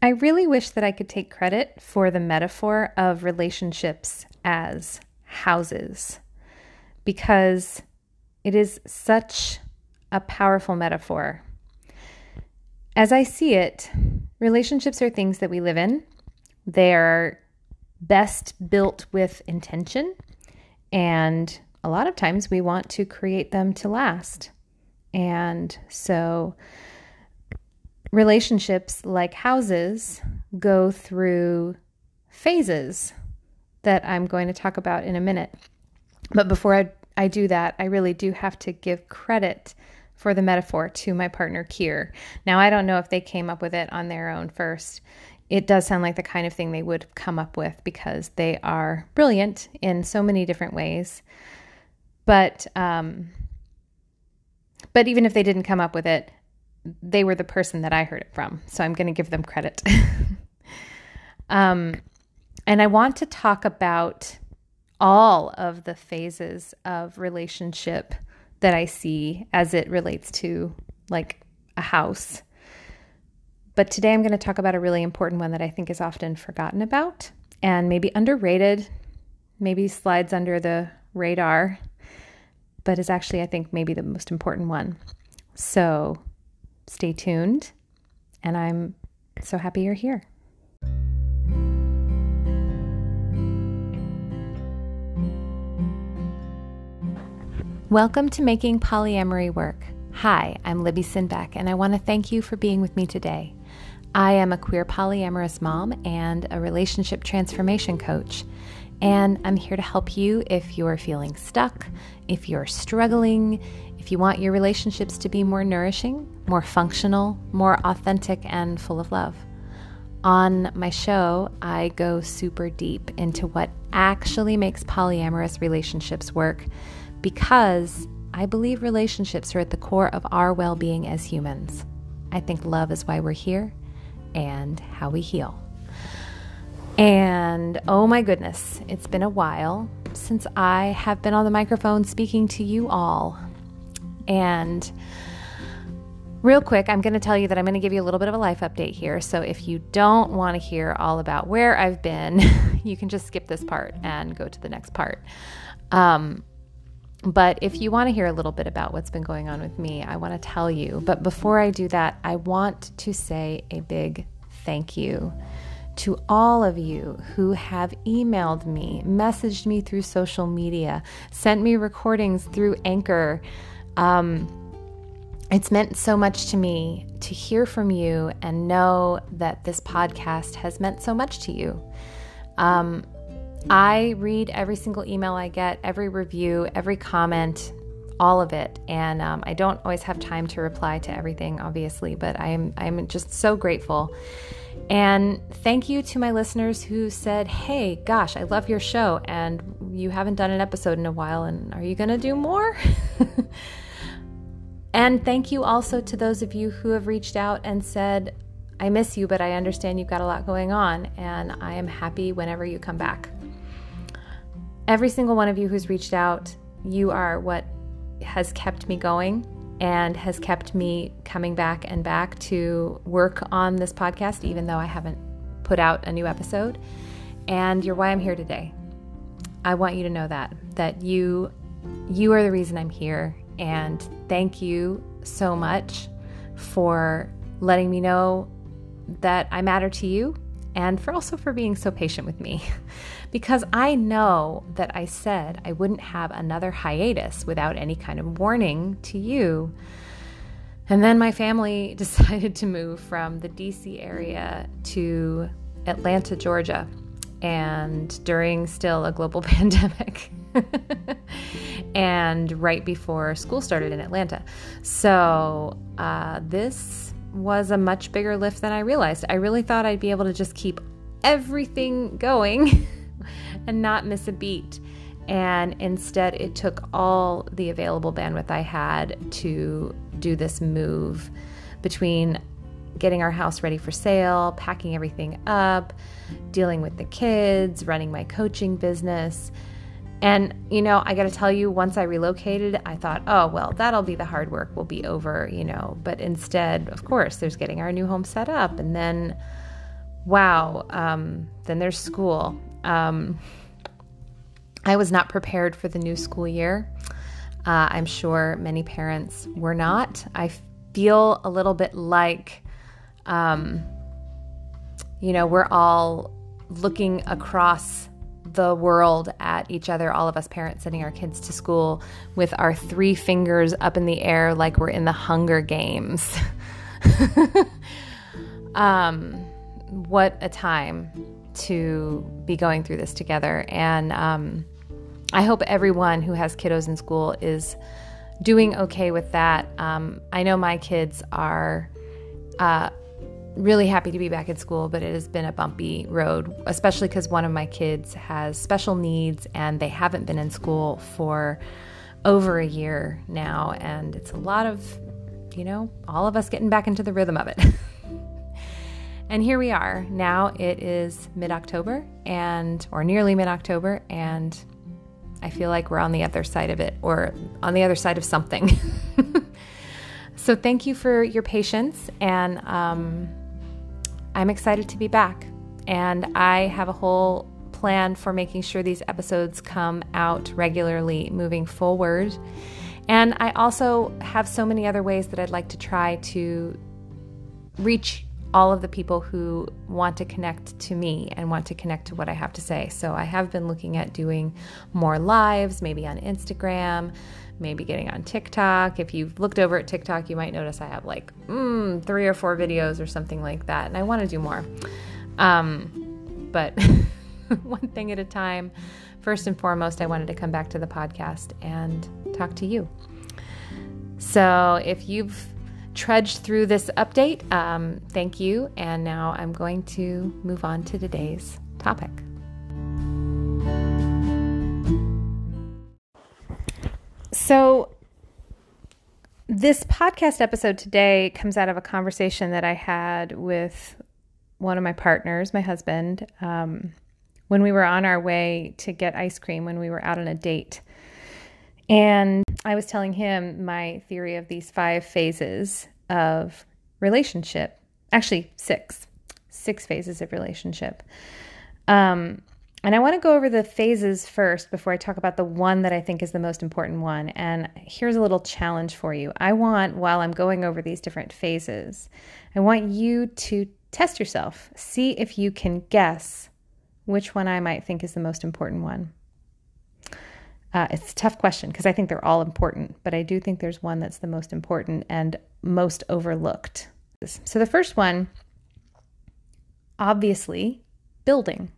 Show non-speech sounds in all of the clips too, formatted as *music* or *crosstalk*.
I really wish that I could take credit for the metaphor of relationships as houses because it is such a powerful metaphor. As I see it, relationships are things that we live in. They are best built with intention, and a lot of times we want to create them to last. And so, relationships, like houses, go through phases that I'm going to talk about in a minute. But before I, I do that, I really do have to give credit for the metaphor to my partner, Kier. Now, I don't know if they came up with it on their own first. It does sound like the kind of thing they would come up with because they are brilliant in so many different ways. But um, but even if they didn't come up with it, they were the person that I heard it from. So I'm going to give them credit. *laughs* um, and I want to talk about all of the phases of relationship that I see as it relates to like a house. But today I'm going to talk about a really important one that I think is often forgotten about and maybe underrated, maybe slides under the radar, but is actually, I think, maybe the most important one. So stay tuned, and I'm so happy you're here. Welcome to Making Polyamory Work. Hi, I'm Libby Sinback, and I want to thank you for being with me today. I am a queer polyamorous mom and a relationship transformation coach. And I'm here to help you if you're feeling stuck, if you're struggling, if you want your relationships to be more nourishing, more functional, more authentic, and full of love. On my show, I go super deep into what actually makes polyamorous relationships work because I believe relationships are at the core of our well being as humans. I think love is why we're here and how we heal. And oh my goodness, it's been a while since I have been on the microphone speaking to you all. And real quick, I'm going to tell you that I'm going to give you a little bit of a life update here. So if you don't want to hear all about where I've been, *laughs* you can just skip this part and go to the next part. Um, but if you want to hear a little bit about what's been going on with me, I want to tell you. But before I do that, I want to say a big thank you to all of you who have emailed me, messaged me through social media, sent me recordings through Anchor. Um, it's meant so much to me to hear from you and know that this podcast has meant so much to you. Um, I read every single email I get, every review, every comment, all of it. And um, I don't always have time to reply to everything, obviously, but I'm I'm just so grateful. And thank you to my listeners who said, Hey, gosh, I love your show, and you haven't done an episode in a while, and are you going to do more? *laughs* and thank you also to those of you who have reached out and said, I miss you, but I understand you've got a lot going on, and I am happy whenever you come back. Every single one of you who's reached out, you are what has kept me going and has kept me coming back and back to work on this podcast, even though I haven't put out a new episode. And you're why I'm here today. I want you to know that that you you are the reason I'm here and thank you so much for letting me know that I matter to you and for also for being so patient with me. *laughs* because I know that I said I wouldn't have another hiatus without any kind of warning to you. And then my family *laughs* decided to move from the DC area to Atlanta, Georgia, and during still a global *laughs* pandemic. And right before school started in Atlanta. So, uh, this was a much bigger lift than I realized. I really thought I'd be able to just keep everything going *laughs* and not miss a beat. And instead, it took all the available bandwidth I had to do this move between getting our house ready for sale, packing everything up, dealing with the kids, running my coaching business. And, you know, I got to tell you, once I relocated, I thought, oh, well, that'll be the hard work, will be over, you know. But instead, of course, there's getting our new home set up and then wow, um, then there's school. Um, I was not prepared for the new school year. Uh, I'm sure many parents were not. I feel a little bit like, um, you know, we're all looking across the world at each other, all of us parents sending our kids to school with our three fingers up in the air like we're in the Hunger Games. *laughs* um, what a time to be going through this together. And um, I hope everyone who has kiddos in school is doing okay with that. Um, I know my kids are uh, really happy to be back at school, but it has been a bumpy road, especially because one of my kids has special needs and they haven't been in school for over a year now. And it's a lot of, you know, all of us getting back into the rhythm of it. *laughs* and here we are. Now it is mid October and, or nearly mid October, and I feel like we're on the other side of it or on the other side of something. *laughs* so thank you for your patience and um, I'm excited to be back. And I have a whole plan for making sure these episodes come out regularly moving forward. And I also have so many other ways that I'd like to try to reach all of the people who want to connect to me and want to connect to what I have to say. So I have been looking at doing more lives, maybe on Instagram, maybe getting on TikTok. If you've looked over at TikTok, you might notice I have like mm, three or four videos or something like that, and I want to do more. Um, but *laughs* one thing at a time. First and foremost, I wanted to come back to the podcast and talk to you. So if you've trudged through this update, um, thank you. And now I'm going to move on to today's topic. So, this podcast episode today comes out of a conversation that I had with one of my partners, my husband, um, when we were on our way to get ice cream when we were out on a date. And I was telling him my theory of these five phases of relationship. Actually, six, six phases of relationship. Um, and I want to go over the phases first before I talk about the one that I think is the most important one. And here's a little challenge for you. I want, while I'm going over these different phases, I want you to test yourself. See if you can guess which one I might think is the most important one. Uh, it's a tough question because I think they're all important, but I do think there's one that's the most important and most overlooked. So the first one, obviously, building.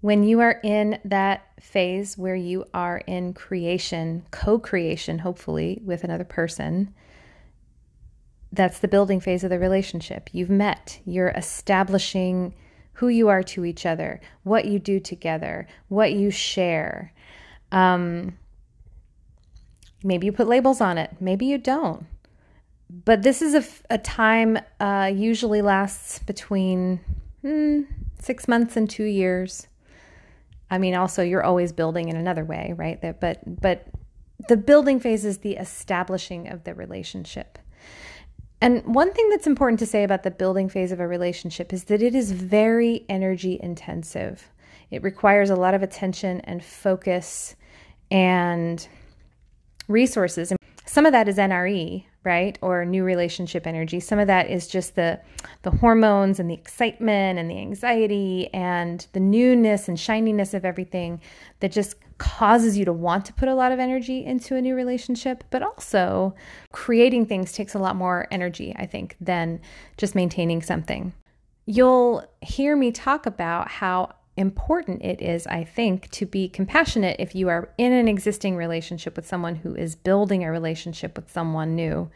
When you are in that phase where you are in creation, co creation, hopefully, with another person, that's the building phase of the relationship. You've met, you're establishing who you are to each other, what you do together, what you share. Um, maybe you put labels on it, maybe you don't. But this is a, a time, uh, usually lasts between hmm, six months and two years. I mean, also you're always building in another way, right? That, but but the building phase is the establishing of the relationship. And one thing that's important to say about the building phase of a relationship is that it is very energy intensive. It requires a lot of attention and focus and resources. And some of that is NRE, right? Or new relationship energy. Some of that is just the the hormones and the excitement and the anxiety and the newness and shininess of everything that just causes you to want to put a lot of energy into a new relationship, but also creating things takes a lot more energy, I think, than just maintaining something. You'll hear me talk about how important it is, I think, to be compassionate if you are in an existing relationship with someone who is building a relationship with someone new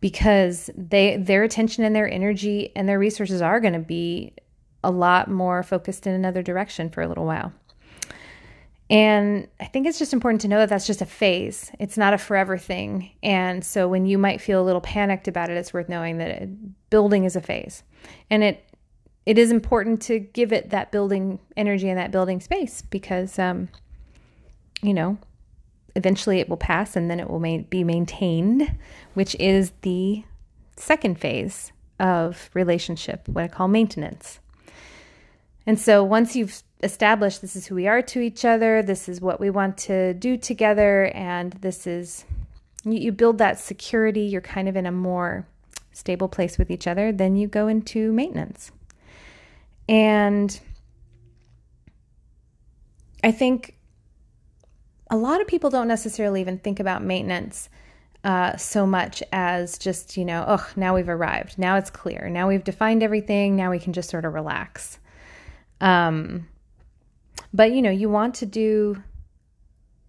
because they their attention and their energy and their resources are going to be a lot more focused in another direction for a little while. And I think it's just important to know that that's just a phase. It's not a forever thing. And so when you might feel a little panicked about it, it's worth knowing that it, building is a phase. And it it is important to give it that building energy and that building space because, um, you know, eventually it will pass and then it will ma- be maintained, which is the second phase of relationship, what I call maintenance. And so once you've established this is who we are to each other, this is what we want to do together, and this is, you, you build that security, you're kind of in a more stable place with each other, then you go into maintenance. And I think a lot of people don't necessarily even think about maintenance uh, so much as just, you know, oh, now we've arrived. Now it's clear. Now we've defined everything. Now we can just sort of relax. Um, but, you know, you want to do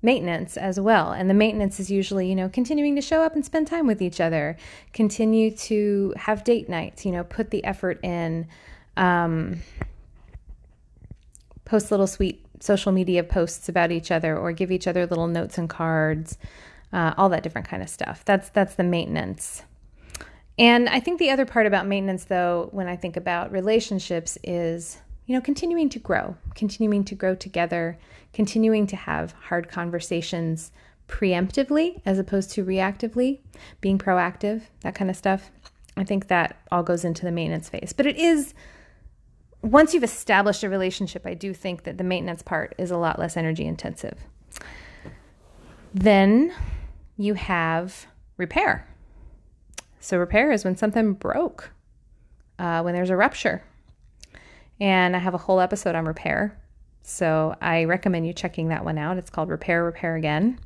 maintenance as well. And the maintenance is usually, you know, continuing to show up and spend time with each other, continue to have date nights, you know, put the effort in, um, post little sweet social media posts about each other or give each other little notes and cards, uh, all that different kind of stuff. That's that's the maintenance. And I think the other part about maintenance, though, when I think about relationships, is you know continuing to grow, continuing to grow together, continuing to have hard conversations preemptively as opposed to reactively, being proactive, that kind of stuff. I think that all goes into the maintenance phase. But it is once you've established a relationship, I do think that the maintenance part is a lot less energy intensive. Then you have repair. So, repair is when something broke, uh, when there's a rupture. And I have a whole episode on repair. So, I recommend you checking that one out. It's called Repair, Repair Again.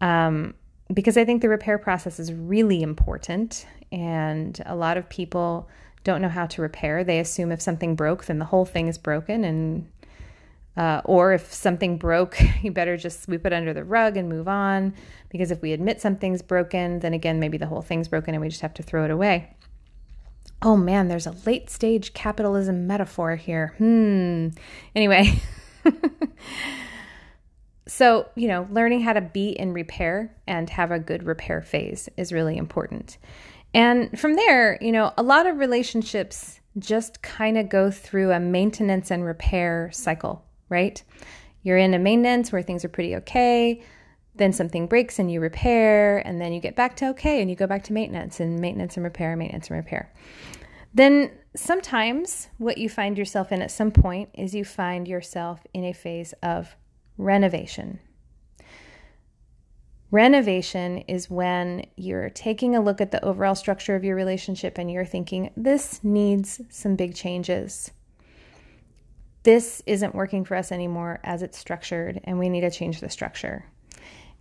Um, because I think the repair process is really important. And a lot of people don't know how to repair. They assume if something broke, then the whole thing is broken, and uh, or if something broke, *laughs* you better just sweep it under the rug and move on. Because if we admit something's broken, then again, maybe the whole thing's broken and we just have to throw it away. Oh man, there's a late stage capitalism metaphor here. Hmm. Anyway. *laughs* so, you know, learning how to be in repair and have a good repair phase is really important. And from there, you know, a lot of relationships just kind of go through a maintenance and repair cycle, right? You're in a maintenance where things are pretty okay, then something breaks and you repair, and then you get back to okay and you go back to maintenance and maintenance and repair, maintenance and repair. Then sometimes what you find yourself in at some point is you find yourself in a phase of renovation. Renovation is when you're taking a look at the overall structure of your relationship and you're thinking, this needs some big changes. This isn't working for us anymore as it's structured, and we need to change the structure.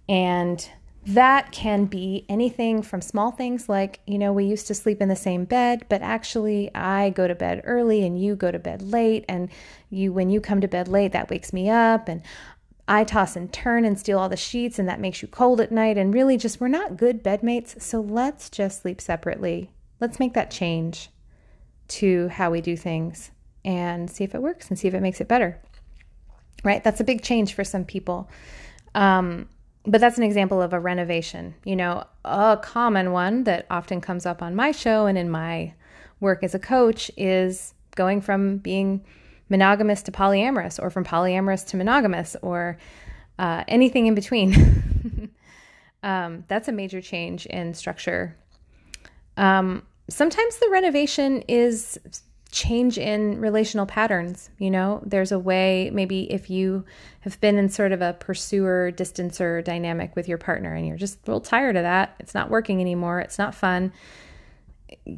And that can be anything from small things like, you know, we used to sleep in the same bed, but actually I go to bed early and you go to bed late and you when you come to bed late that wakes me up and I toss and turn and steal all the sheets, and that makes you cold at night. And really, just we're not good bedmates. So let's just sleep separately. Let's make that change to how we do things and see if it works and see if it makes it better. Right? That's a big change for some people. Um, but that's an example of a renovation. You know, a common one that often comes up on my show and in my work as a coach is going from being monogamous to polyamorous or from polyamorous to monogamous or uh, anything in between. *laughs* um, that's a major change in structure. Um, sometimes the renovation is change in relational patterns. You know, there's a way, maybe if you have been in sort of a pursuer, distancer dynamic with your partner and you're just a little tired of that, it's not working anymore, it's not fun.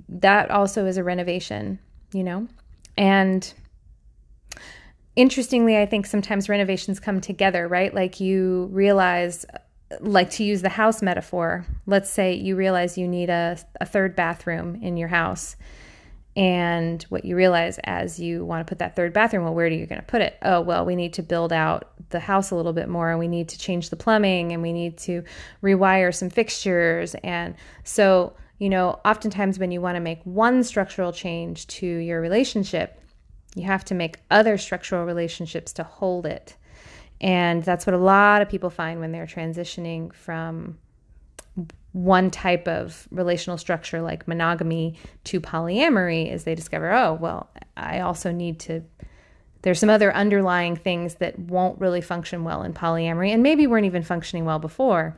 That also is a renovation, you know? And interestingly, I think sometimes renovations come together, right? Like you realize, like to use the house metaphor, let's say you realize you need a, a third bathroom in your house. And what you realize as you want to put that third bathroom, well, where are you going to put it? Oh, well, we need to build out the house a little bit more and we need to change the plumbing and we need to rewire some fixtures. And so, you know, oftentimes when you want to make one structural change to your relationship, you have to make other structural relationships to hold it. And that's what a lot of people find when they're transitioning from one type of relational structure like monogamy to polyamory is they discover, oh, well, I also need to there's some other underlying things that won't really function well in polyamory and maybe weren't even functioning well before.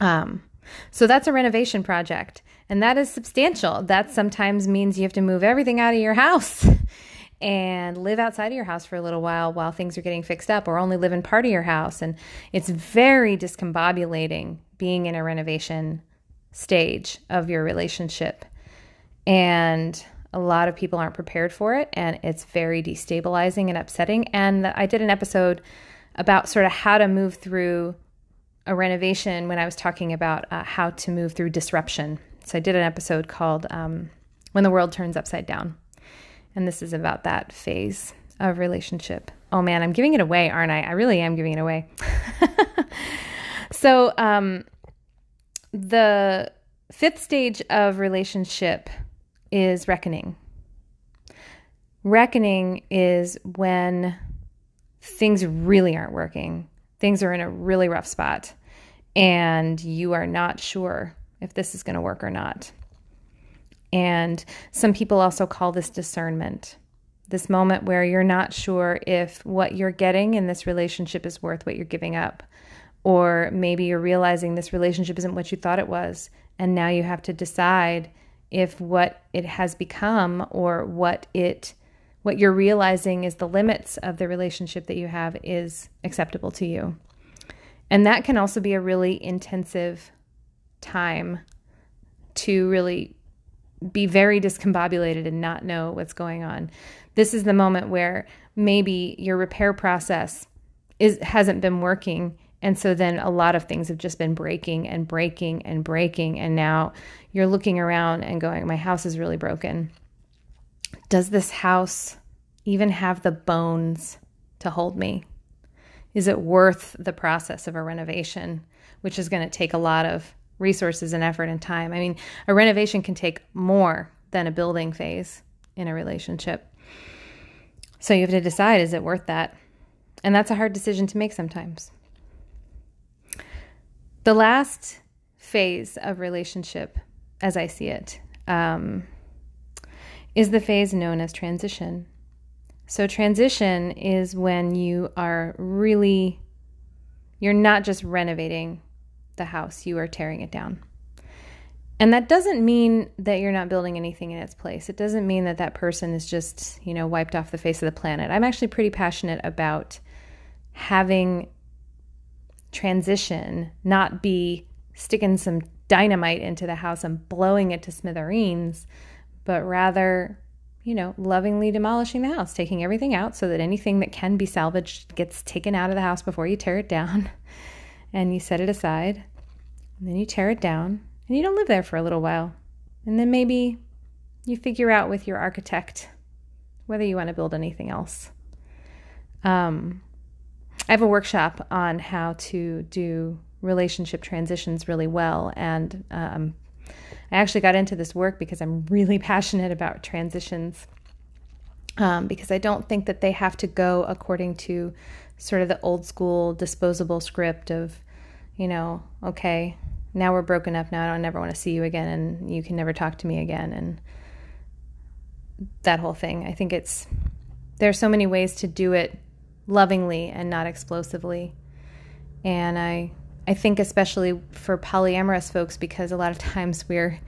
Um, So that's a renovation project. And that is substantial. That sometimes means you have to move everything out of your house *laughs* and live outside of your house for a little while while things are getting fixed up, or only live in part of your house. And it's very discombobulating being in a renovation stage of your relationship. And a lot of people aren't prepared for it, and it's very destabilizing and upsetting. And I did an episode about sort of how to move through a renovation when I was talking about uh, how to move through disruption. So I did an episode called um, When the World Turns Upside Down. And this is about that phase of relationship. Oh man, I'm giving it away, aren't I? I really am giving it away. *laughs* so, um, the fifth stage of relationship is reckoning. Reckoning is when things really aren't working, things are in a really rough spot, and you are not sure if this is going to work or not. And some people also call this discernment. This moment where you're not sure if what you're getting in this relationship is worth what you're giving up. Or maybe you're realizing this relationship isn't what you thought it was. And now you have to decide if what it has become or what it what you're realizing is the limits of the relationship that you have is acceptable to you. And that can also be a really intensive time to really be very discombobulated and not know what's going on. This is the moment where maybe your repair process is hasn't been working and so then a lot of things have just been breaking and breaking and breaking and now you're looking around and going my house is really broken. Does this house even have the bones to hold me? Is it worth the process of a renovation, which is going to take a lot of resources and effort and time. I mean, a renovation can take more than a building phase in a relationship. So you have to decide is it worth that? And that's a hard decision to make sometimes. The last phase of relationship, as I see it, um, is the phase known as transition. So, transition is when you are really, you're not just renovating the house, you are tearing it down. And that doesn't mean that you're not building anything in its place. It doesn't mean that that person is just, you know, wiped off the face of the planet. I'm actually pretty passionate about having transition not be sticking some dynamite into the house and blowing it to smithereens, but rather, you know, lovingly demolishing the house, taking everything out so that anything that can be salvaged gets taken out of the house before you tear it down. *laughs* and you set it aside. And then you tear it down and you don't live there for a little while. And then maybe you figure out with your architect whether you want to build anything else. Um, I have a workshop on how to do relationship transitions really well. And um, I actually got into this work because I'm really *laughs* passionate about transitions. Um, because I don't think that they have to go according to sort of the old school disposable script of, you know, okay, now we're broken up. Now I don't never want to see you again, and you can never talk to me again, and that whole thing. I think it's there are so many ways to do it lovingly and not explosively, and I I think especially for polyamorous folks because a lot of times we're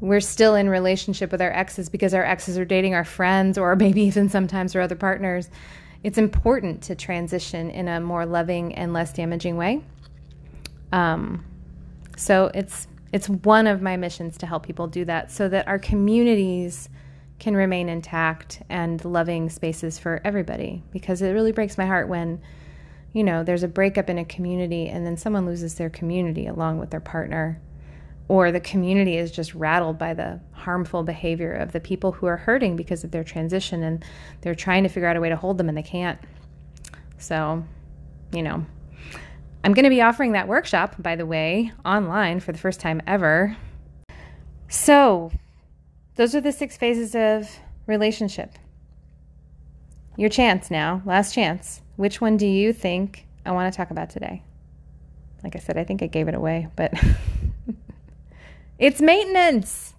we're still in relationship with our exes because our exes are dating our friends or *laughs* maybe even sometimes our other partners it's important to transition in a more loving and less damaging way. Um, so it's it's one of my missions to help people do that, so that our communities can remain intact and loving spaces for everybody. Because it really breaks my heart when, you know, there's a breakup in a community and then someone loses their community along with their partner or the community is just rattled by the harmful behavior of the people who are hurting because of their transition and they're trying to figure out a way to hold them and they can't. So, you know, I'm going to be offering that workshop, by the way, online for the first time ever. So, those are the six phases of relationship. Your chance now, last chance. Which one do you think I want to talk about today? Like I said, I think I gave it away, but *laughs* It's maintenance.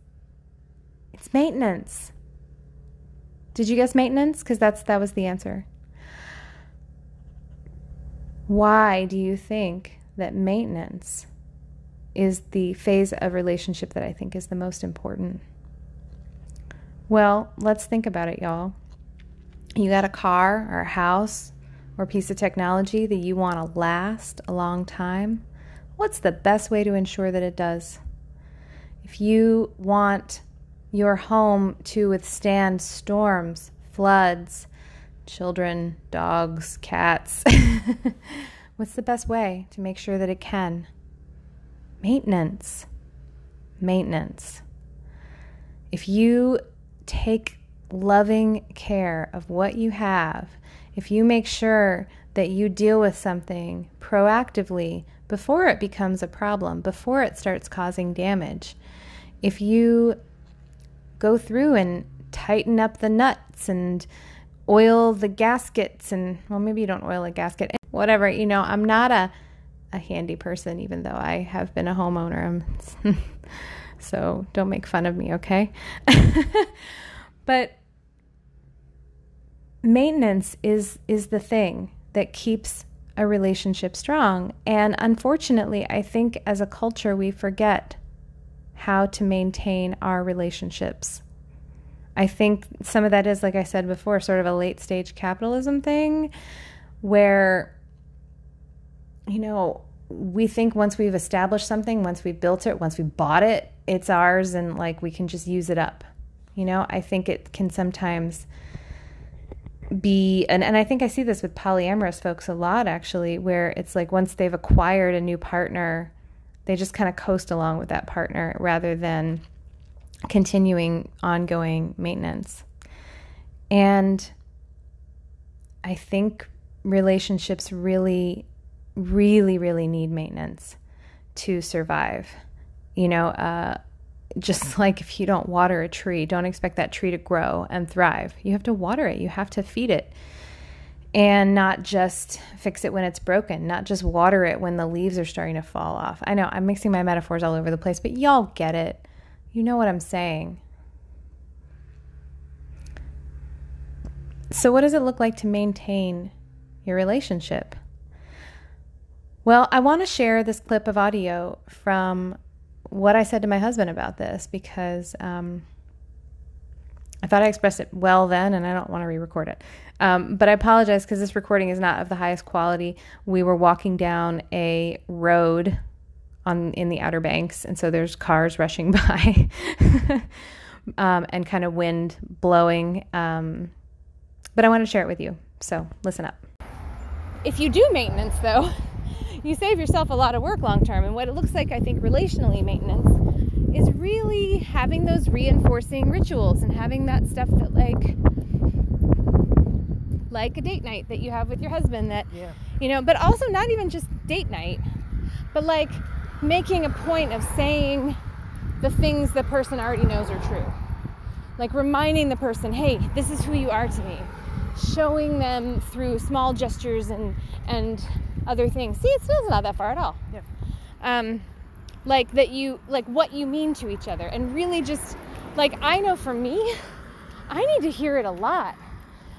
It's maintenance. Did you guess maintenance? Because that's that was the answer. Why do you think that maintenance is the phase of relationship that I think is the most important. Well, let's think about it, y'all. You got a car or a house or piece of technology that you want to last a long time. What's the best way to ensure that it does? If you want your home to withstand storms, floods, children, dogs, cats, *laughs* what's the best way to make sure that it can? Maintenance. Maintenance. If you take loving care of what you have, if you make sure that you deal with something proactively before it becomes a problem, before it starts causing damage, if you go through and tighten up the nuts and oil the gaskets and well maybe you don't oil a gasket whatever you know i'm not a a handy person even though i have been a homeowner. *laughs* So don't make fun of me okay *laughs* but maintenance is is the thing that keeps a relationship strong. And unfortunately i think as a culture we forget how to maintain our relationships. I think some of that is like i said before sort of a late stage capitalism thing where you know we think once we've established something once we've built it once we bought it it's ours and like we can just use it up you know i think it can sometimes be and, and i think i see this with polyamorous folks a lot actually where it's like once they've acquired a new partner they just kind of coast along with that partner rather than continuing ongoing maintenance. And i think relationships really really really need maintenance to survive. You know uh, just *laughs* like if you don't water a tree, don't expect that tree to grow and thrive. You have to water it, you have to feed it. And not just fix it when it's broken, not just water it when the leaves are starting to fall off. I know I'm mixing my metaphors all over the place, but y'all get it. You know what I'm saying. So, what does it look like to maintain your relationship? Well, I want to share this clip of audio from what I said to my husband about this because um, I thought I expressed it well then, and I don't want to re-record it. Um, but I apologize because this recording is not of the highest quality. We were walking down a road on in the Outer Banks, and so there's cars *laughs* rushing by, um, and kind of wind blowing. Um, but I want to share it with you, so listen up. If you do maintenance, though you save yourself a lot of work long term. And what it looks like, I think, relationally maintenance is really having those reinforcing rituals and having that stuff that like like a date night that you have with your husband that yeah. you know but also not even just date night but like making a point of saying the things the person already knows are true like reminding the person hey this is who you are to me showing them through small gestures and and other things. See, it's not that far at all. Yeah. Um, like that you like what you mean to each other, and really just like I know for me, *laughs* I need to hear it a lot.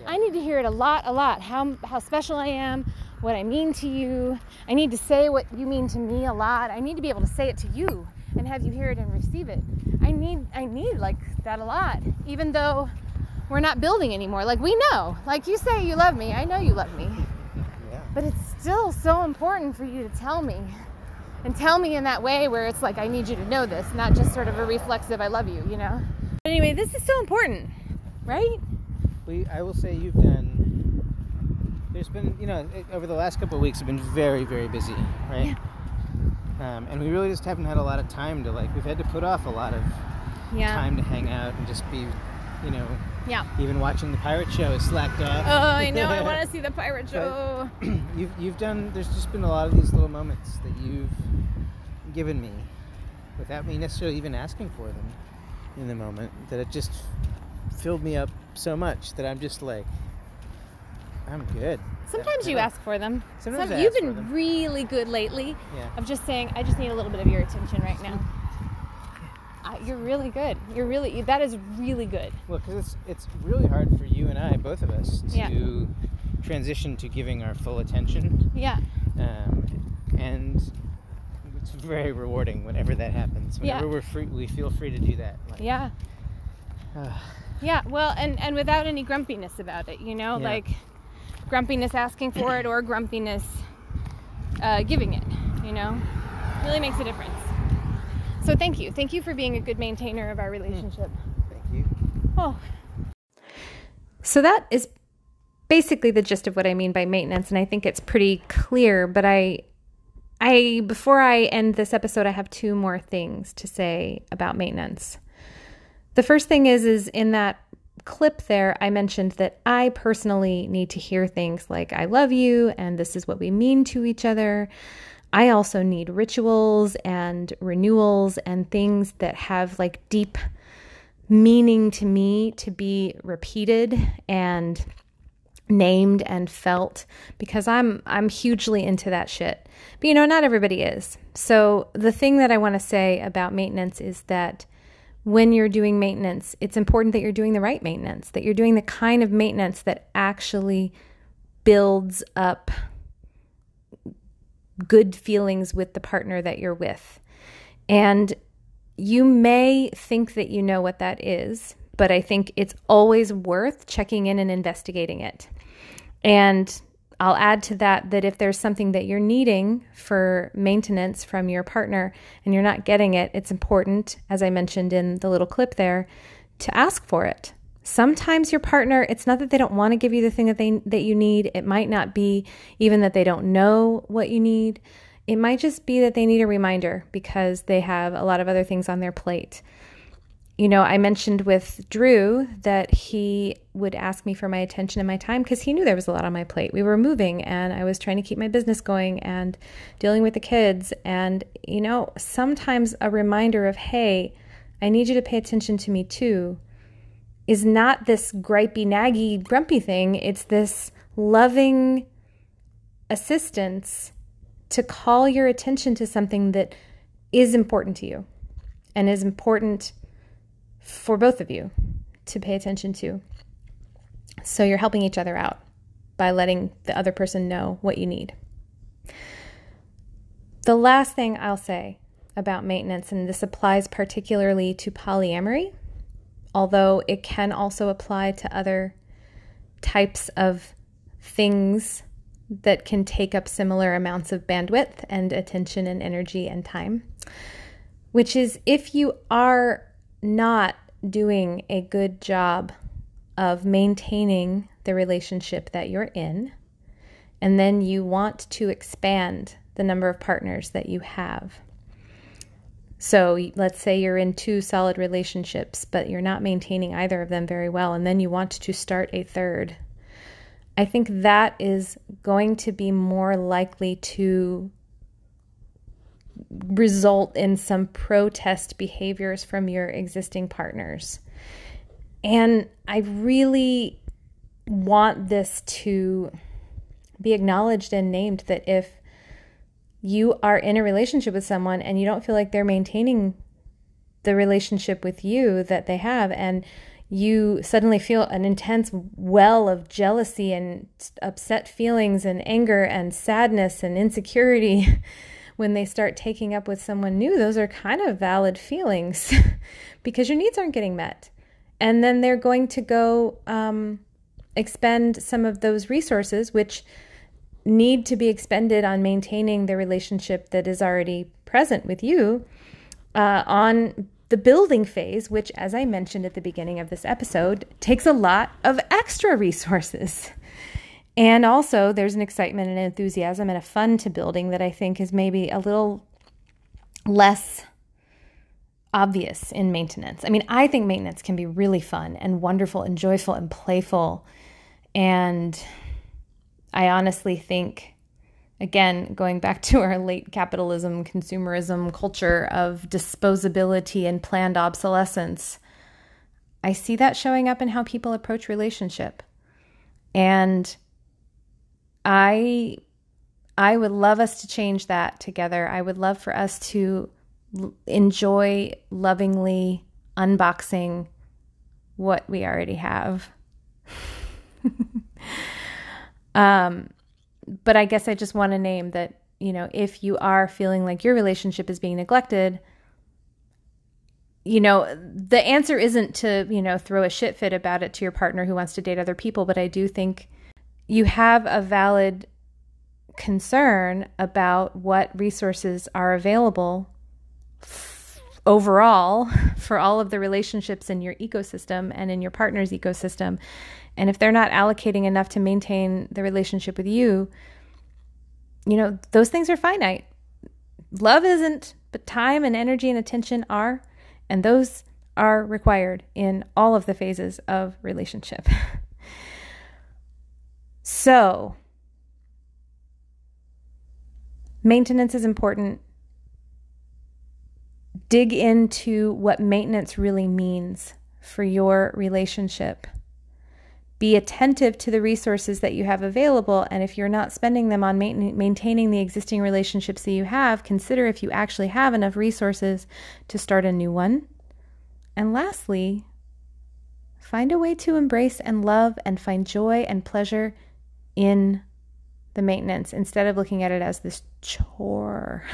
Yeah. I need to hear it a lot, a lot. How how special I am, what I mean to you. I need to say what you mean to me a lot. I need to be able to say it to you and have you hear it and receive it. I need I need like that a lot, even though we're not building anymore. Like we know, like you say you love me. I know you love me. *laughs* Yeah. But it's still so important for you to tell me. And tell me in that way where it's like, I need you to know this, not just sort of a reflexive, I love you, you know? But anyway, this is so important, right? We, I will say you've done, there's been, you know, over the last couple of weeks have been very, very busy, right? Yeah. Um, and we really just haven't had a lot of time to, like, we've had to put off a lot of yeah. time to hang out and just be, you know, yeah. Even watching the pirate show is slacked off. Oh, I know. I want to *laughs* see the pirate show. *clears throat* you've you've done. There's just been a lot of these little moments that you've given me, without me necessarily even asking for them, in the moment. That it just filled me up so much that I'm just like, I'm good. Sometimes you ask for them. Sometimes Some, you've been really good lately. Yeah. Of just saying, I just need a little bit of your attention right now you're really good. You're really that is really good. Well, because it's it's really hard for you and I, both of us, to yeah. transition to giving our full attention. Yeah. Um, and it's very rewarding whenever that happens. Whenever Yeah. we're free, we feel free to do that. Like, Yeah. uh, *sighs* Yeah, well, and and without any grumpiness about it, you know, Yeah. like grumpiness asking for it or grumpiness uh, giving it, you know, really makes a difference. So thank you, thank you for being a good maintainer of our hmm. relationship. thank you. Oh, So that is basically the gist of what I mean by maintenance and I think it's pretty clear, but I I before I end this episode I have two more things to say about maintenance. The first thing is is in that clip there I mentioned that I personally need to hear things like I love you and this is what we mean to each other. I also need rituals and renewals and things that have like deep meaning to me to be repeated and named and felt because I'm I'm hugely into that shit. But you know, not everybody is. So the thing that I want to say about maintenance is that when you're doing maintenance, it's important that you're doing the right maintenance, that you're doing the kind of maintenance that actually builds up good feelings with the partner that you're with. And you may think that you know what that is, but I think it's always worth checking in and investigating it. And I'll add to that that if there's something that you're needing for maintenance from your partner and you're not getting it, it's important, as I mentioned in the little clip there, to ask for it. Sometimes your partner, it's not that they don't want to give you the thing that they that you need. It might not be even that they don't know what you need. It might just be that they need a reminder because they have a lot of other things on their plate you know, I mentioned with Drew that he would ask me for my attention and my time because he knew there was a lot on my plate. We were moving and I was trying to keep my business going and dealing with the kids. And, you know, sometimes a reminder of, hey, I need you to pay attention to me too, is not this gripey, naggy, grumpy thing. It's this loving assistance to call your attention to something that is important to you and is important for both of you to pay attention to. So you're helping each other out by letting the other person know what you need. The last thing I'll say about maintenance, and this applies particularly to polyamory, although it can also apply to other types of things that can take up similar amounts of bandwidth and attention and energy and time, which is if you are not doing a good job of maintaining the relationship that you're in, and then you want to expand the number of partners that you have. So let's say you're in two solid relationships, but you're not maintaining either of them very well, and then you want to start a third. I think that is going to be more likely to result in some protest behaviors from your existing partners. And I really want this to be acknowledged and named that if you are in a relationship with someone and you don't feel like they're maintaining the relationship with you that they have and you suddenly feel an intense well of jealousy and upset feelings and anger and sadness and insecurity *laughs* when they start taking up with someone new, those are kind of valid feelings *laughs* because your needs aren't getting met. And then they're going to go um, expend some of those resources, which need to be expended on maintaining the relationship that is already present with you, uh, on the building phase, which, as I mentioned at the beginning of this episode, takes a lot of extra resources. And also, there's an excitement and enthusiasm and a fun to building that I think is maybe a little less obvious in maintenance. I mean, I think maintenance can be really fun and wonderful and joyful and playful. And I honestly think, again, going back to our late capitalism, consumerism culture of disposability and planned obsolescence, I see that showing up in how people approach relationship. And I I would love us to change that together. I would love for us to l- enjoy lovingly unboxing what we already have. *laughs* um, but I guess I just want to name that you know, if you are feeling like your relationship is being neglected, you know, the answer isn't to, you know, throw a shit fit about it to your partner who wants to date other people, but I do think you have a valid concern about what resources are available overall for all of the relationships in your ecosystem and in your partner's ecosystem. And if they're not allocating enough to maintain the relationship with you, you know, those things are finite. Love isn't, but time and energy and attention are. And those are required in all of the phases of relationship. *laughs* so, maintenance is important. Dig into what maintenance really means for your relationship. Be attentive to the resources that you have available. And if you're not spending them on maintaining the existing relationships that you have, consider if you actually have enough resources to start a new one. And lastly, find a way to embrace and love and find joy and pleasure in the maintenance instead of looking at it as this chore.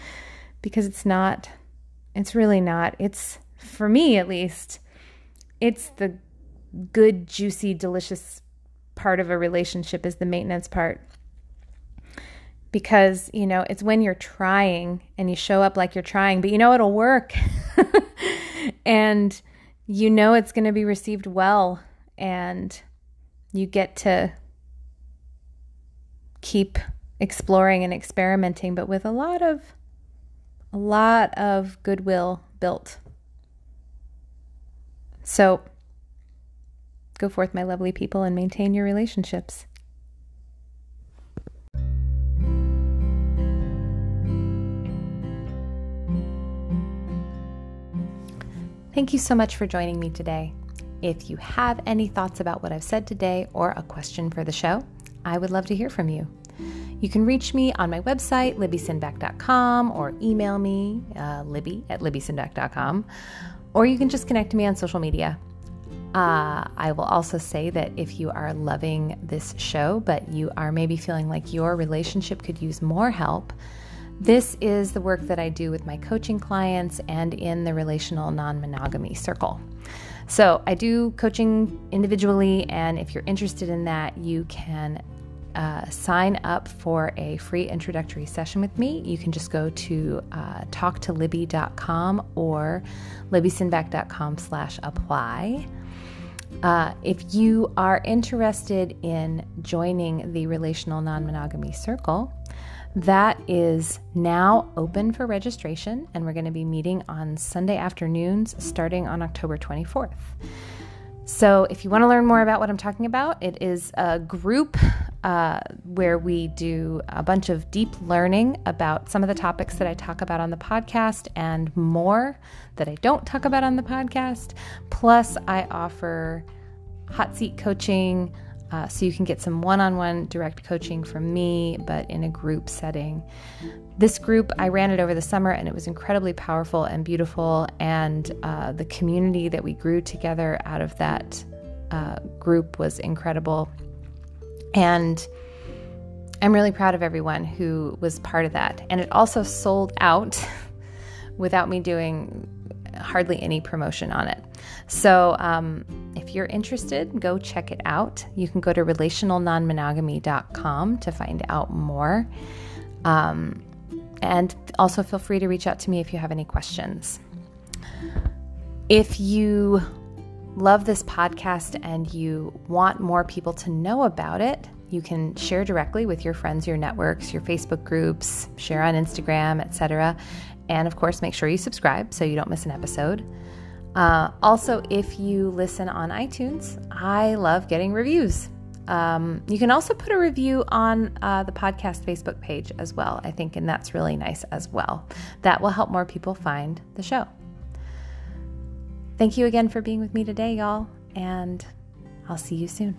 *laughs* because it's not, it's really not. It's, for me at least, it's the good, juicy, delicious part of a relationship is the maintenance part. Because, you know, it's when you're trying and you show up like you're trying, but you know it'll work. *laughs* and you know it's going to be received well. And you get to keep exploring and experimenting, but with a lot of a lot of goodwill built. So Go forth, my lovely people, and maintain your relationships. Thank you so much for joining me today. If you have any thoughts about what I've said today or a question for the show, I would love to hear from you. You can reach me on my website, libbysinback.com, or email me, uh, libby at libbysinback.com, or you can just connect to me on social media. Uh, I will also say that if you are loving this show, but you are maybe feeling like your relationship could use more help, this is the work that I do with my coaching clients and in the relational non monogamy circle. So I do coaching individually, and if you're interested in that, you can uh, sign up for a free introductory session with me. You can just go to uh, talktolibby.com or libbysinback.com slash apply. Uh, if you are interested in joining the Relational Non Monogamy Circle, that is now open for registration, and we're going to be meeting on Sunday afternoons starting on October 24th. So, if you want to learn more about what I'm talking about, it is a group uh, where we do a bunch of deep learning about some of the topics that I talk about on the podcast and more that I don't talk about on the podcast. Plus, I offer hot seat coaching. Uh, so you can get some one on one direct coaching from me, but in a group setting. This group, I ran it over the summer and it was incredibly powerful and beautiful. And uh, the community that we grew together out of that uh, group was incredible. And I'm really proud of everyone who was part of that. And it also sold out *laughs* without me doing hardly any promotion on it. So, um, if you're interested, go check it out. You can go to relationalnonmonogamy.com to find out more. Um, and also feel free to reach out to me if you have any questions. If you love this podcast and you want more people to know about it, you can share directly with your friends, your networks, your Facebook groups, share on Instagram, etc. And of course, make sure you subscribe so you don't miss an episode. Uh, also, if you listen on iTunes, I love getting reviews. Um, you can also put a review on uh, the podcast Facebook page as well, I think, and that's really nice as well. That will help more people find the show. Thank you again for being with me today, y'all, and I'll see you soon.